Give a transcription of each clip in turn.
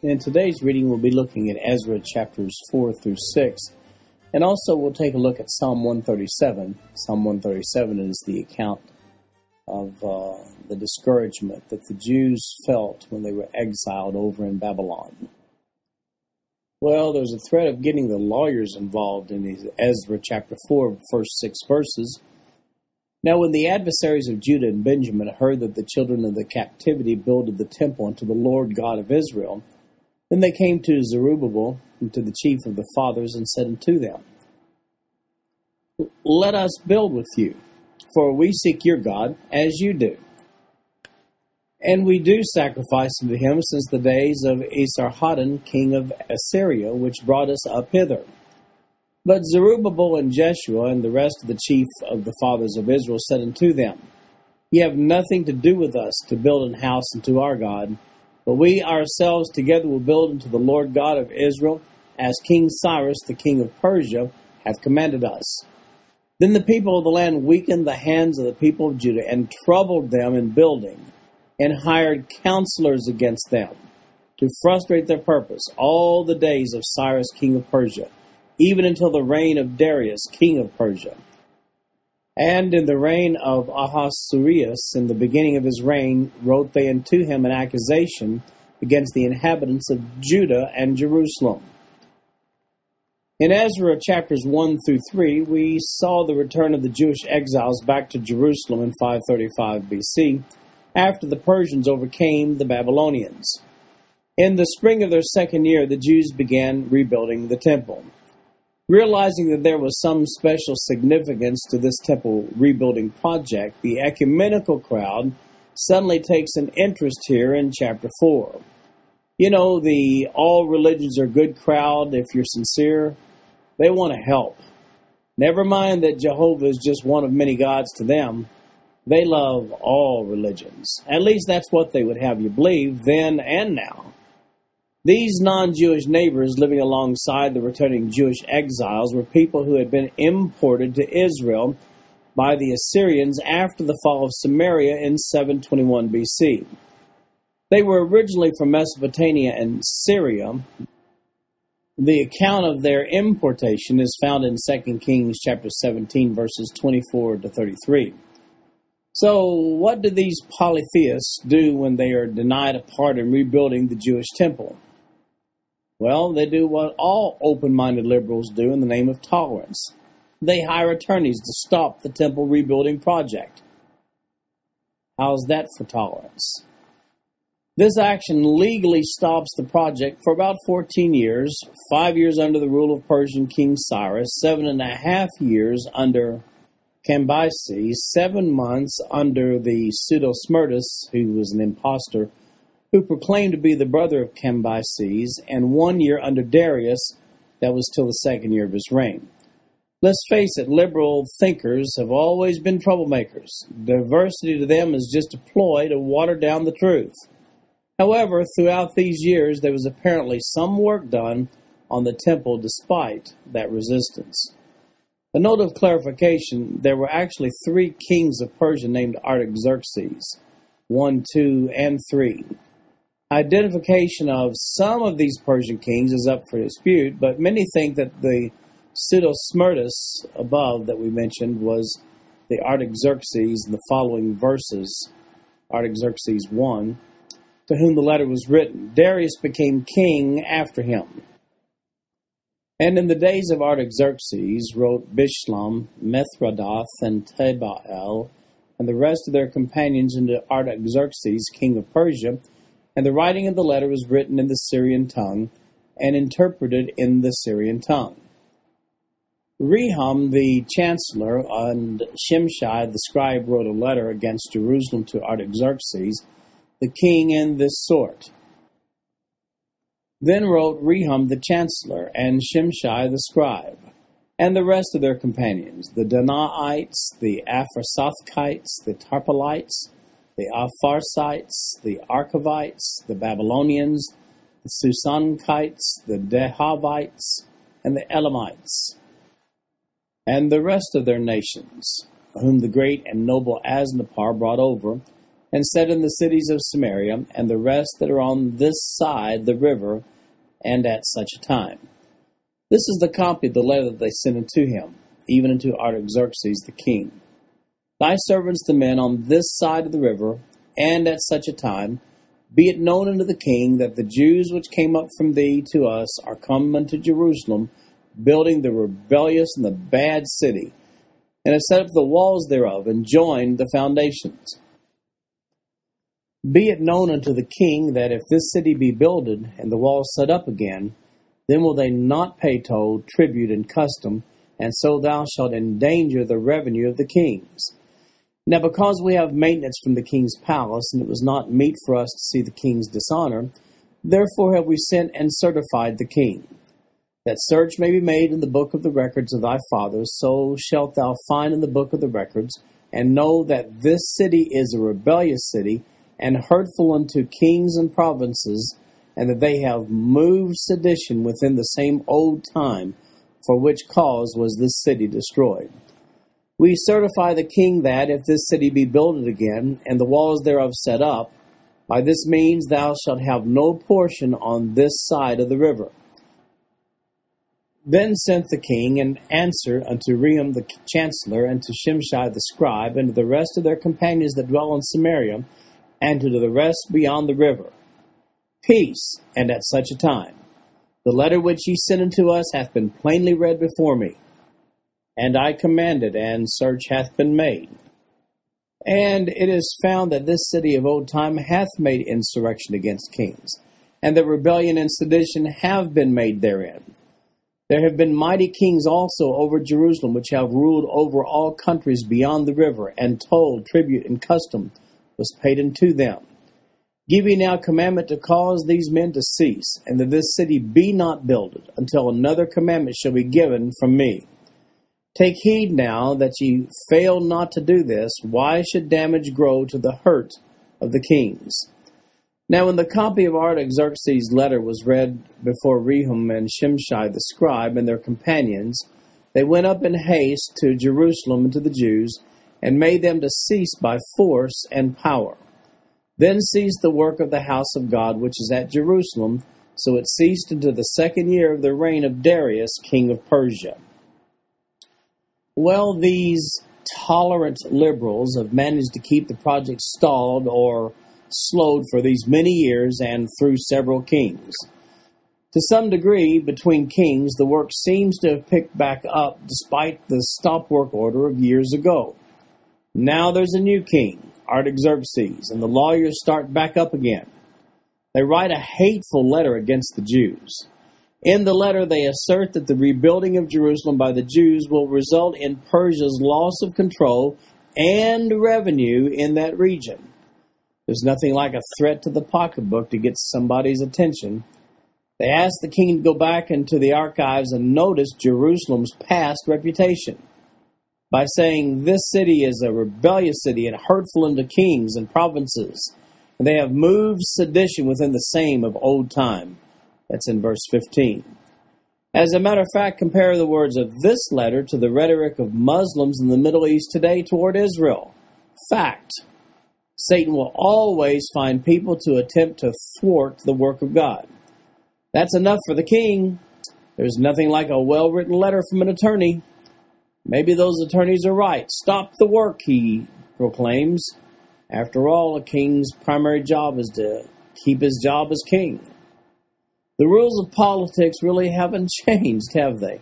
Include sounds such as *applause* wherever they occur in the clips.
In today's reading, we'll be looking at Ezra chapters 4 through 6, and also we'll take a look at Psalm 137. Psalm 137 is the account of uh, the discouragement that the Jews felt when they were exiled over in Babylon. Well, there's a threat of getting the lawyers involved in Ezra chapter 4, first six verses. Now, when the adversaries of Judah and Benjamin heard that the children of the captivity builded the temple unto the Lord God of Israel, then they came to Zerubbabel and to the chief of the fathers and said unto them, Let us build with you, for we seek your God as you do. And we do sacrifice unto him since the days of Esarhaddon, king of Assyria, which brought us up hither. But Zerubbabel and Jeshua and the rest of the chief of the fathers of Israel said unto them, Ye have nothing to do with us to build an house unto our God, but we ourselves together will build unto the Lord God of Israel, as King Cyrus the king of Persia hath commanded us. Then the people of the land weakened the hands of the people of Judah and troubled them in building and hired counselors against them to frustrate their purpose all the days of Cyrus king of Persia, even until the reign of Darius king of Persia. And in the reign of Ahasuerus, in the beginning of his reign, wrote they unto him an accusation against the inhabitants of Judah and Jerusalem. In Ezra chapters 1 through 3, we saw the return of the Jewish exiles back to Jerusalem in 535 BC after the Persians overcame the Babylonians. In the spring of their second year, the Jews began rebuilding the temple. Realizing that there was some special significance to this temple rebuilding project, the ecumenical crowd suddenly takes an interest here in chapter 4. You know, the all religions are good crowd, if you're sincere, they want to help. Never mind that Jehovah is just one of many gods to them. They love all religions. At least that's what they would have you believe then and now. These non Jewish neighbors living alongside the returning Jewish exiles were people who had been imported to Israel by the Assyrians after the fall of Samaria in 721 BC. They were originally from Mesopotamia and Syria. The account of their importation is found in 2 Kings chapter 17 verses 24 to 33. So, what do these polytheists do when they are denied a part in rebuilding the Jewish temple? Well, they do what all open minded liberals do in the name of tolerance they hire attorneys to stop the temple rebuilding project. How's that for tolerance? This action legally stops the project for about 14 years, five years under the rule of Persian King Cyrus, seven and a half years under Cambyses, seven months under the pseudo Smerdis, who was an impostor, who proclaimed to be the brother of Cambyses, and one year under Darius, that was till the second year of his reign. Let's face it, liberal thinkers have always been troublemakers. Diversity to them is just a ploy to water down the truth. However, throughout these years, there was apparently some work done on the temple despite that resistance. A note of clarification there were actually three kings of Persia named Artaxerxes 1, 2, and 3. Identification of some of these Persian kings is up for dispute, but many think that the pseudo Smerdis above that we mentioned was the Artaxerxes in the following verses Artaxerxes 1, to whom the letter was written. Darius became king after him. And in the days of Artaxerxes wrote Bishlam, Mithredath, and Tabeel, and the rest of their companions into Artaxerxes, king of Persia, and the writing of the letter was written in the Syrian tongue and interpreted in the Syrian tongue. Rehum, the chancellor, and Shimshai, the scribe, wrote a letter against Jerusalem to Artaxerxes, the king, in this sort Then wrote Rehum the chancellor, and Shimshai the scribe, and the rest of their companions, the Dinaites, the Apharsathchites, the Tarpelites, the Apharsites, the Archevites, the Babylonians, the Susanchites, the Dehavites, and the Elamites, and the rest of their nations, whom the great and noble Asnappar brought over, and set in the cities of Samaria, and the rest that are on this side the river, and at such a time. This is the copy of the letter that they sent unto him, even unto Artaxerxes the king. Thy servants the men on this side of the river, and at such a time, be it known unto the king that the Jews which came up from thee to us are come unto Jerusalem, building the rebellious and the bad city, and have set up the walls thereof, and joined the foundations. Be it known unto the king that if this city be builded, and the walls set up again, then will they not pay toll, tribute, and custom, and so thou shalt endanger the revenue of the kings. Now, because we have maintenance from the king's palace, and it was not meet for us to see the king's dishonor, therefore have we sent and certified the king that search may be made in the book of the records of thy fathers, so shalt thou find in the book of the records, and know that this city is a rebellious city, and hurtful unto kings and provinces, and that they have moved sedition within the same old time, for which cause was this city destroyed. We certify the king that, if this city be builded again, and the walls thereof set up, by this means thou shalt have no portion on this side of the river then sent the king an answer unto Rehum the chancellor, and to Shimshai the scribe, and to the rest of their companions that dwell in Samaria, and to the rest beyond the river. Peace, and at such a time. The letter which ye sent unto us hath been plainly read before me. And I commanded, and search hath been made. And it is found that this city of old time hath made insurrection against kings, and that rebellion and sedition have been made therein there have been mighty kings also over Jerusalem, which have ruled over all countries beyond the river, and toll, tribute, and custom was paid unto them. Give ye now commandment to cause these men to cease, and that this city be not builded, until another commandment shall be given from me. Take heed now that ye fail not to do this. Why should damage grow to the hurt of the kings? Now, when the copy of Artaxerxes' letter was read before Rehum and Shimshai the scribe and their companions, they went up in haste to Jerusalem and to the Jews, and made them to cease by force and power. Then ceased the work of the house of God which is at Jerusalem, so it ceased until the second year of the reign of Darius, king of Persia. Well, these tolerant liberals have managed to keep the project stalled or slowed for these many years and through several kings. To some degree, between kings, the work seems to have picked back up despite the stop work order of years ago. Now there's a new king, Artaxerxes, and the lawyers start back up again. They write a hateful letter against the Jews. In the letter, they assert that the rebuilding of Jerusalem by the Jews will result in Persia's loss of control and revenue in that region. There's nothing like a threat to the pocketbook to get somebody's attention. They asked the king to go back into the archives and notice Jerusalem's past reputation by saying this city is a rebellious city and hurtful unto kings and provinces, and they have moved sedition within the same of old time. That's in verse 15. As a matter of fact, compare the words of this letter to the rhetoric of Muslims in the Middle East today toward Israel. Fact. Satan will always find people to attempt to thwart the work of God. That's enough for the king. There's nothing like a well written letter from an attorney. Maybe those attorneys are right. Stop the work, he proclaims. After all, a king's primary job is to keep his job as king. The rules of politics really haven't *laughs* changed, have they?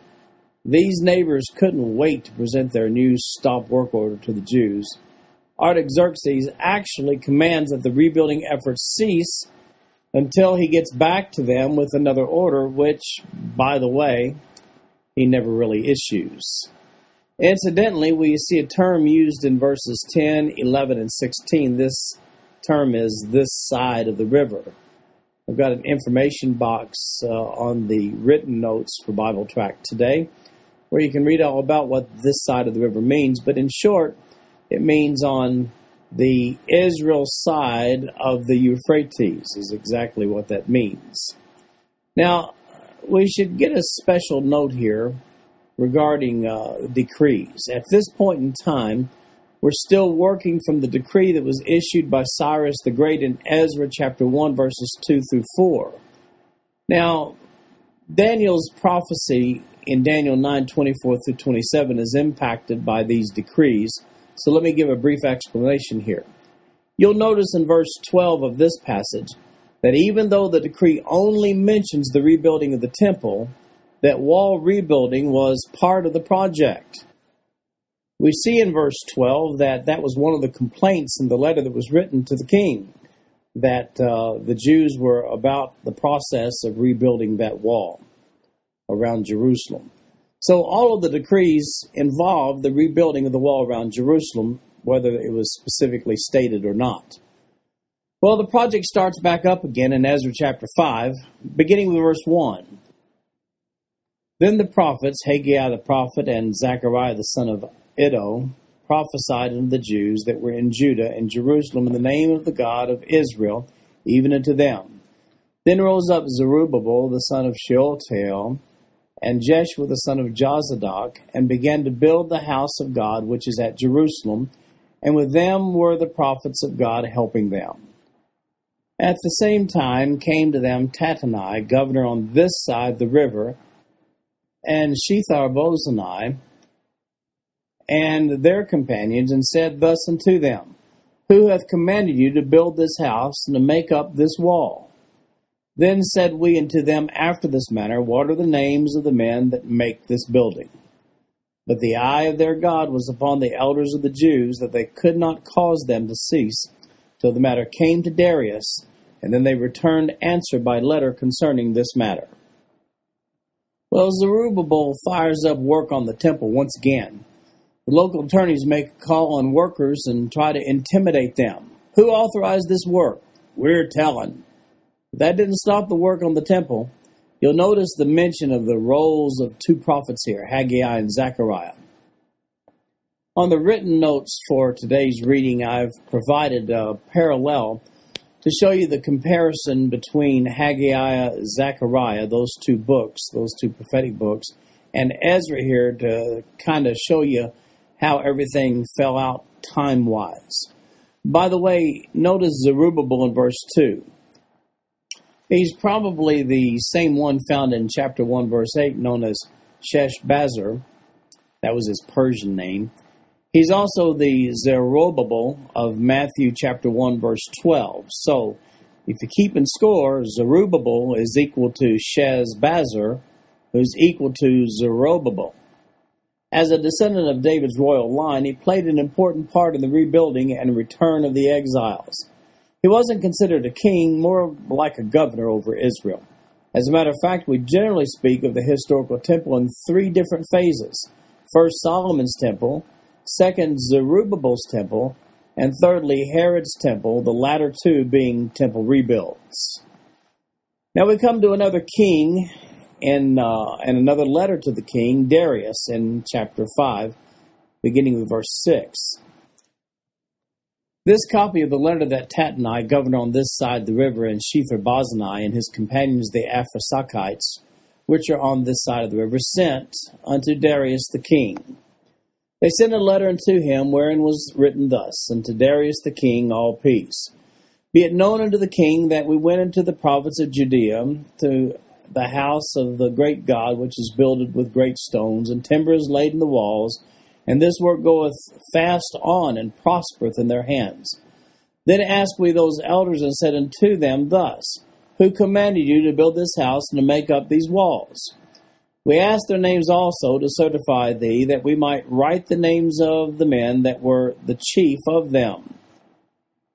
These neighbors couldn't wait to present their new stop work order to the Jews. Artaxerxes actually commands that the rebuilding efforts cease until he gets back to them with another order, which, by the way, he never really issues. Incidentally, we see a term used in verses 10, 11, and 16. This term is this side of the river. I've got an information box uh, on the written notes for Bible Track today where you can read all about what this side of the river means. But in short, it means on the Israel side of the Euphrates, is exactly what that means. Now, we should get a special note here regarding uh, decrees. At this point in time, we're still working from the decree that was issued by Cyrus the Great in Ezra chapter 1, verses 2 through 4. Now, Daniel's prophecy in Daniel 9 24 through 27 is impacted by these decrees. So let me give a brief explanation here. You'll notice in verse 12 of this passage that even though the decree only mentions the rebuilding of the temple, that wall rebuilding was part of the project. We see in verse 12 that that was one of the complaints in the letter that was written to the king, that uh, the Jews were about the process of rebuilding that wall around Jerusalem. So all of the decrees involved the rebuilding of the wall around Jerusalem, whether it was specifically stated or not. Well, the project starts back up again in Ezra chapter 5, beginning with verse 1. Then the prophets, Haggai the prophet and Zechariah the son of Iddo, prophesied unto the Jews that were in Judah and Jerusalem in the name of the God of Israel, even unto them. Then rose up Zerubbabel the son of Shealtiel, and Jeshua the son of Jozadak, and began to build the house of God which is at Jerusalem, and with them were the prophets of God helping them. At the same time came to them Tattenai, governor on this side the river, and Shethar and their companions, and said thus unto them, Who hath commanded you to build this house and to make up this wall? Then said we unto them after this manner, What are the names of the men that make this building? But the eye of their God was upon the elders of the Jews, that they could not cause them to cease, till the matter came to Darius, and then they returned answer by letter concerning this matter. Well, Zerubbabel fires up work on the temple once again. The local attorneys make a call on workers and try to intimidate them. Who authorized this work? We're telling. That didn't stop the work on the temple. You'll notice the mention of the roles of two prophets here, Haggai and Zechariah. On the written notes for today's reading, I've provided a parallel to show you the comparison between Haggai, Zechariah, those two books, those two prophetic books, and Ezra here to kind of show you how everything fell out time wise. By the way, notice Zerubbabel in verse 2. He's probably the same one found in chapter 1, verse 8, known as Sheshbazzar. That was his Persian name. He's also the Zerubbabel of Matthew chapter 1 verse 12. So, if you keep in score, Zerubbabel is equal to Sheshbazzar, who's equal to Zerubbabel. As a descendant of David's royal line, he played an important part in the rebuilding and return of the exiles. He wasn't considered a king, more like a governor over Israel. As a matter of fact, we generally speak of the historical temple in three different phases. First, Solomon's temple, second, Zerubbabel's temple, and thirdly, Herod's temple, the latter two being temple rebuilds. Now we come to another king in, uh, in another letter to the king, Darius, in chapter 5, beginning with verse 6. This copy of the letter that Tattenai, governor on this side the river, and Shepher and his companions the Apharsachites, which are on this side of the river, sent unto Darius the king. They sent a letter unto him, wherein was written thus Unto Darius the king, all peace. Be it known unto the king that we went into the province of Judea to the house of the great God, which is builded with great stones, and timber is laid in the walls, and this work goeth fast on and prospereth in their hands. Then asked we those elders and said unto them thus, Who commanded you to build this house and to make up these walls? We asked their names also to certify thee, that we might write the names of the men that were the chief of them.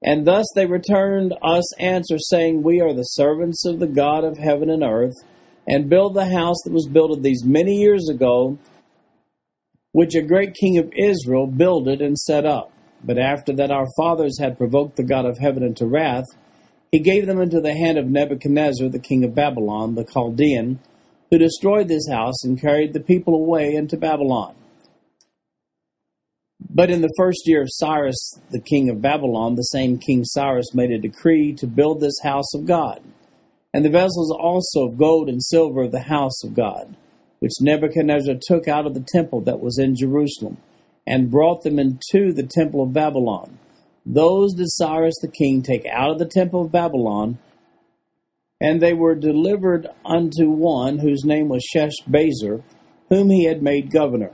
And thus they returned us answer, saying, We are the servants of the God of heaven and earth, and build the house that was built of these many years ago, which a great king of Israel builded and set up. But after that our fathers had provoked the God of heaven into wrath, he gave them into the hand of Nebuchadnezzar, the king of Babylon, the Chaldean, who destroyed this house and carried the people away into Babylon. But in the first year of Cyrus, the king of Babylon, the same King Cyrus made a decree to build this house of God, and the vessels also of gold and silver of the house of God, which Nebuchadnezzar took out of the temple that was in Jerusalem, and brought them into the temple of Babylon. Those did Cyrus the king take out of the temple of Babylon, and they were delivered unto one whose name was Sheshbazzar, whom he had made governor,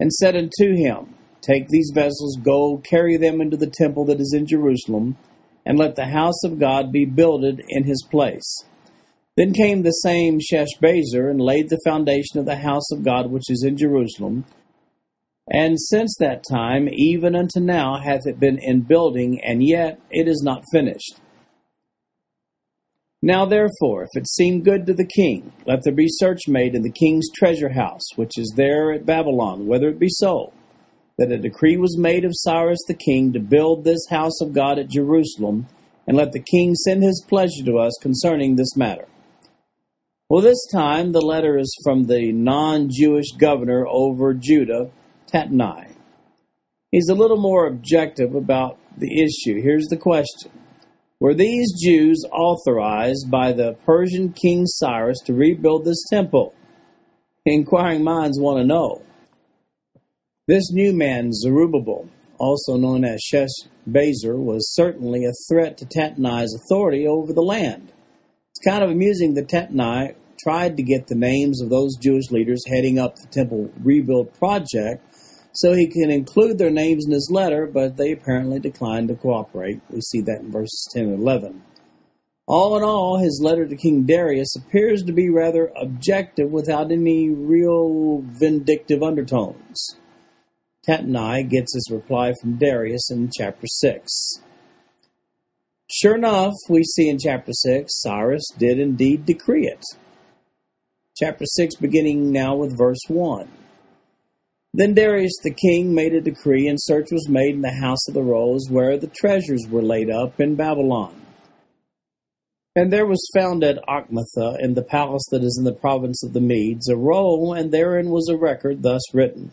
and said unto him, Take these vessels, go, carry them into the temple that is in Jerusalem, and let the house of God be builded in his place. Then came the same Sheshbazzar and laid the foundation of the house of God which is in Jerusalem. And since that time, even unto now, hath it been in building, and yet it is not finished. Now therefore, if it seem good to the king, let there be search made in the king's treasure house, which is there at Babylon, whether it be so that a decree was made of Cyrus the king to build this house of God at Jerusalem, and let the king send his pleasure to us concerning this matter. Well, this time the letter is from the non Jewish governor over Judah, Tatnai. He's a little more objective about the issue. Here's the question Were these Jews authorized by the Persian king Cyrus to rebuild this temple? Inquiring minds want to know. This new man, Zerubbabel, also known as Sheshbazzar, was certainly a threat to Tatnai's authority over the land. It's kind of amusing that Tatnai tried to get the names of those Jewish leaders heading up the temple rebuild project so he can include their names in his letter, but they apparently declined to cooperate. We see that in verses 10 and 11. All in all, his letter to King Darius appears to be rather objective without any real vindictive undertones. Tatnai gets his reply from Darius in chapter 6. Sure enough, we see in chapter 6, Cyrus did indeed decree it. Chapter 6, beginning now with verse 1. Then Darius the king made a decree, and search was made in the house of the Rose, where the treasures were laid up in Babylon. And there was found at Achmetha, in the palace that is in the province of the Medes, a roll, and therein was a record thus written.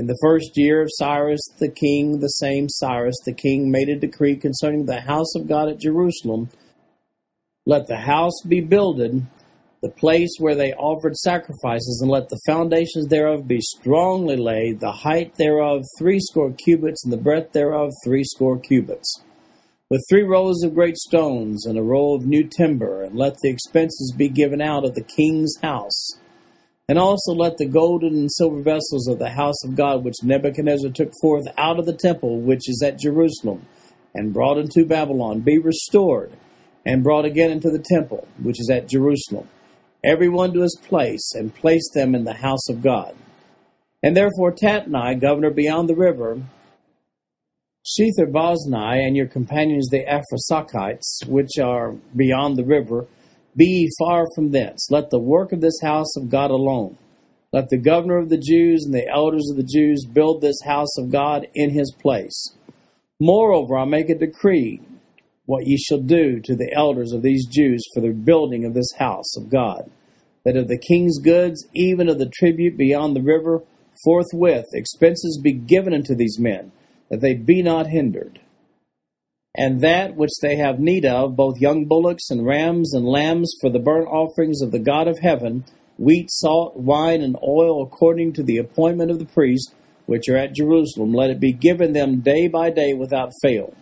In the first year of Cyrus the king, the same Cyrus the king made a decree concerning the house of God at Jerusalem. Let the house be builded, the place where they offered sacrifices, and let the foundations thereof be strongly laid, the height thereof threescore cubits, and the breadth thereof threescore cubits, with three rows of great stones, and a row of new timber, and let the expenses be given out of the king's house and also let the golden and silver vessels of the house of God, which Nebuchadnezzar took forth out of the temple which is at Jerusalem, and brought into Babylon, be restored, and brought again into the temple which is at Jerusalem, every one to his place, and place them in the house of God. And therefore Tatnai, governor beyond the river, Shethar and your companions the Apharsachites, which are beyond the river, be ye far from thence. Let the work of this house of God alone. Let the governor of the Jews and the elders of the Jews build this house of God in his place. Moreover, I make a decree what ye shall do to the elders of these Jews for the building of this house of God, that of the king's goods, even of the tribute beyond the river, forthwith expenses be given unto these men, that they be not hindered and that which they have need of, both young bullocks and rams and lambs for the burnt offerings of the God of heaven, wheat, salt, wine, and oil, according to the appointment of the priests which are at Jerusalem, let it be given them day by day without fail,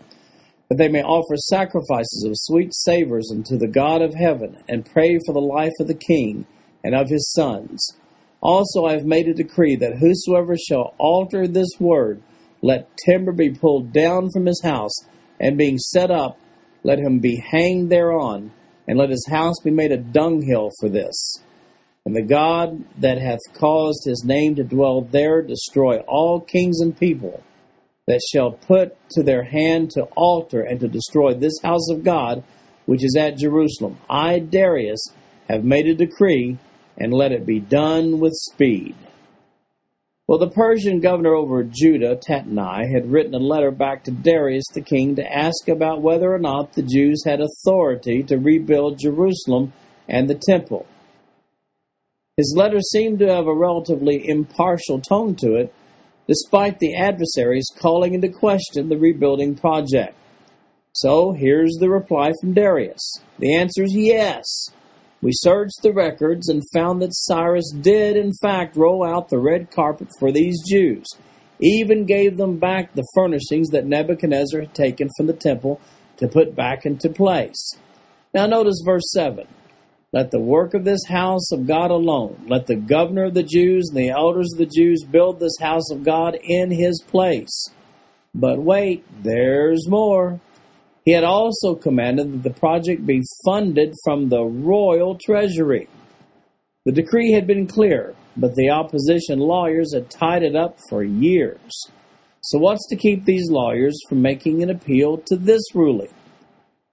that they may offer sacrifices of sweet savors unto the God of heaven, and pray for the life of the king and of his sons. Also I have made a decree that whosoever shall alter this word, let timber be pulled down from his house, and being set up, let him be hanged thereon, and let his house be made a dunghill for this. And the God that hath caused his name to dwell there destroy all kings and people that shall put to their hand to alter and to destroy this house of God which is at Jerusalem. I, Darius, have made a decree, and let it be done with speed. Well, the Persian governor over Judah, Tatnai, had written a letter back to Darius the king to ask about whether or not the Jews had authority to rebuild Jerusalem and the temple. His letter seemed to have a relatively impartial tone to it, despite the adversaries calling into question the rebuilding project. So here's the reply from Darius. The answer is yes. We searched the records and found that Cyrus did, in fact, roll out the red carpet for these Jews, even gave them back the furnishings that Nebuchadnezzar had taken from the temple to put back into place. Now, notice verse 7. Let the work of this house of God alone, let the governor of the Jews and the elders of the Jews build this house of God in his place. But wait, there's more. He had also commanded that the project be funded from the royal treasury. The decree had been clear, but the opposition lawyers had tied it up for years. So, what's to keep these lawyers from making an appeal to this ruling?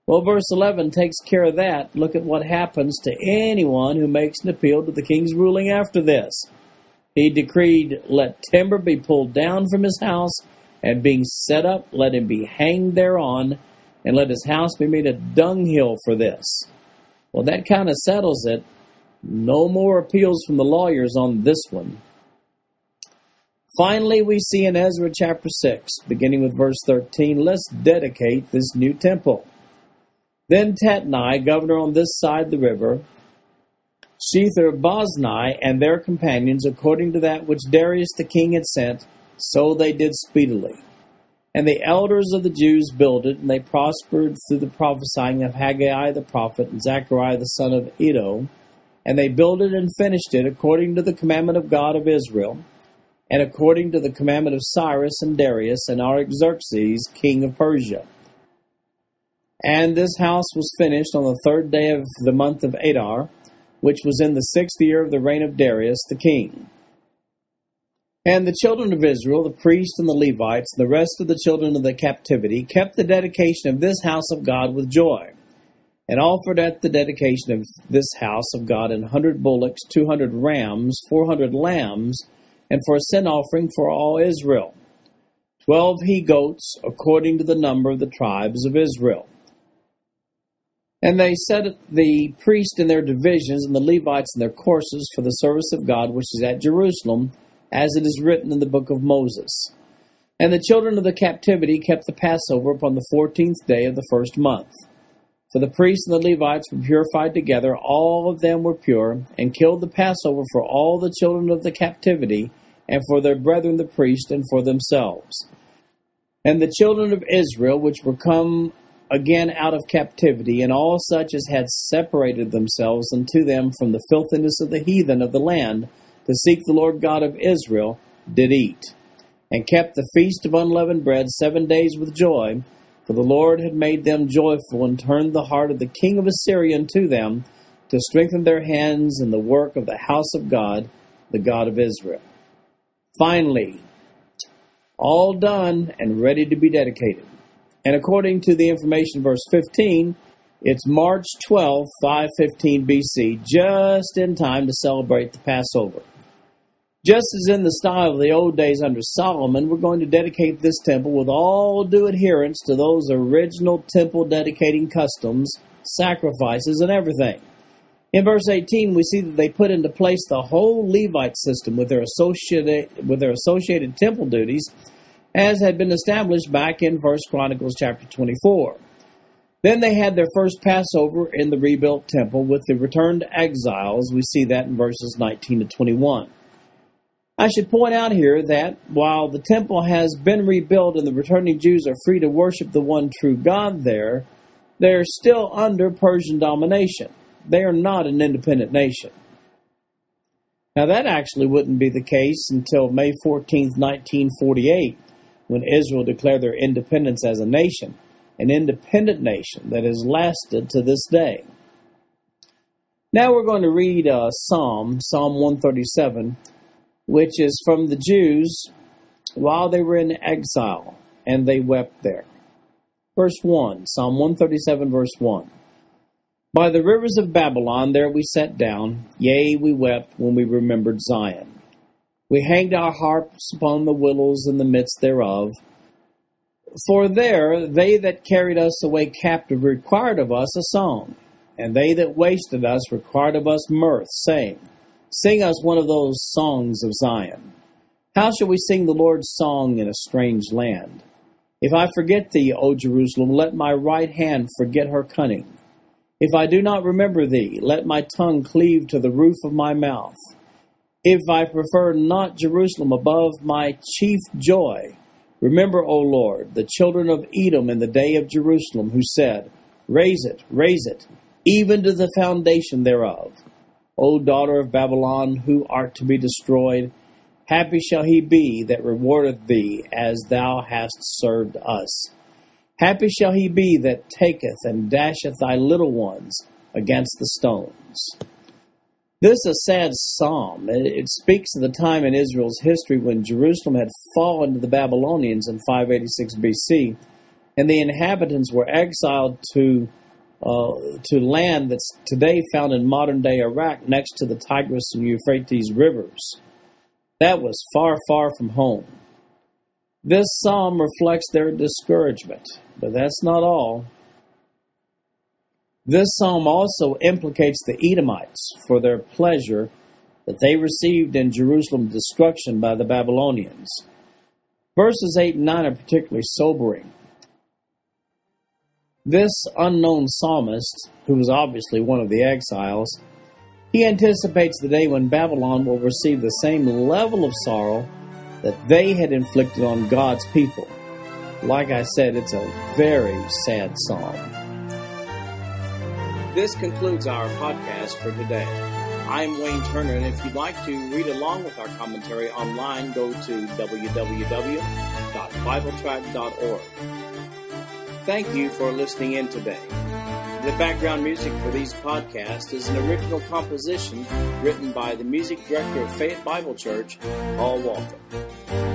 Well, verse 11 takes care of that. Look at what happens to anyone who makes an appeal to the king's ruling after this. He decreed, Let timber be pulled down from his house, and being set up, let him be hanged thereon and let his house be made a dunghill for this. Well, that kind of settles it. No more appeals from the lawyers on this one. Finally, we see in Ezra chapter 6, beginning with verse 13, let's dedicate this new temple. Then Tatnai, governor on this side the river, Shethar Boznai, and their companions, according to that which Darius the king had sent, so they did speedily. And the elders of the Jews builded, and they prospered through the prophesying of Haggai the prophet and Zechariah the son of Iddo. And they builded and finished it according to the commandment of God of Israel, and according to the commandment of Cyrus and Darius and Artaxerxes, king of Persia. And this house was finished on the third day of the month of Adar, which was in the sixth year of the reign of Darius the king. And the children of Israel, the priests and the Levites, and the rest of the children of the captivity, kept the dedication of this house of God with joy, and offered at the dedication of this house of God an hundred bullocks, two hundred rams, four hundred lambs, and for a sin offering for all Israel, twelve he goats, according to the number of the tribes of Israel. And they set the priests in their divisions, and the Levites in their courses, for the service of God which is at Jerusalem as it is written in the book of Moses. And the children of the captivity kept the Passover upon the fourteenth day of the first month. For the priests and the Levites were purified together, all of them were pure, and killed the Passover for all the children of the captivity, and for their brethren the priests, and for themselves. And the children of Israel, which were come again out of captivity, and all such as had separated themselves unto them from the filthiness of the heathen of the land, to seek the Lord God of Israel, did eat, and kept the feast of unleavened bread seven days with joy, for the Lord had made them joyful and turned the heart of the king of Assyria unto them, to strengthen their hands in the work of the house of God, the God of Israel. Finally, all done and ready to be dedicated. And according to the information, verse 15, it's March 12, 515 BC, just in time to celebrate the Passover. Just as in the style of the old days under Solomon, we're going to dedicate this temple with all due adherence to those original temple dedicating customs, sacrifices, and everything. In verse 18, we see that they put into place the whole Levite system with their associated, with their associated temple duties, as had been established back in 1 Chronicles chapter 24. Then they had their first Passover in the rebuilt temple with the returned exiles. We see that in verses 19 to 21. I should point out here that while the temple has been rebuilt and the returning Jews are free to worship the one true God there, they are still under Persian domination. They are not an independent nation. Now, that actually wouldn't be the case until May 14, 1948, when Israel declared their independence as a nation, an independent nation that has lasted to this day. Now we're going to read uh, Psalm, Psalm 137 which is from the Jews while they were in exile, and they wept there. Verse 1, Psalm 137, verse 1. By the rivers of Babylon there we sat down, yea, we wept when we remembered Zion. We hanged our harps upon the willows in the midst thereof. For there they that carried us away captive required of us a song, and they that wasted us required of us mirth, saying, Sing us one of those songs of Zion. How shall we sing the Lord's song in a strange land? If I forget thee, O Jerusalem, let my right hand forget her cunning. If I do not remember thee, let my tongue cleave to the roof of my mouth. If I prefer not Jerusalem above my chief joy, remember, O Lord, the children of Edom in the day of Jerusalem, who said, Raise it, raise it, even to the foundation thereof. O daughter of Babylon, who art to be destroyed, happy shall he be that rewardeth thee as thou hast served us. Happy shall he be that taketh and dasheth thy little ones against the stones. This is a sad psalm. It speaks of the time in Israel's history when Jerusalem had fallen to the Babylonians in 586 BC, and the inhabitants were exiled to uh, to land that's today found in modern day Iraq next to the Tigris and Euphrates rivers. That was far, far from home. This psalm reflects their discouragement, but that's not all. This psalm also implicates the Edomites for their pleasure that they received in Jerusalem destruction by the Babylonians. Verses 8 and 9 are particularly sobering. This unknown psalmist, who was obviously one of the exiles, he anticipates the day when Babylon will receive the same level of sorrow that they had inflicted on God's people. Like I said, it's a very sad psalm. This concludes our podcast for today. I'm Wayne Turner, and if you'd like to read along with our commentary online, go to www.bibletrack.org. Thank you for listening in today. The background music for these podcasts is an original composition written by the music director of Fayette Bible Church, Paul Walker.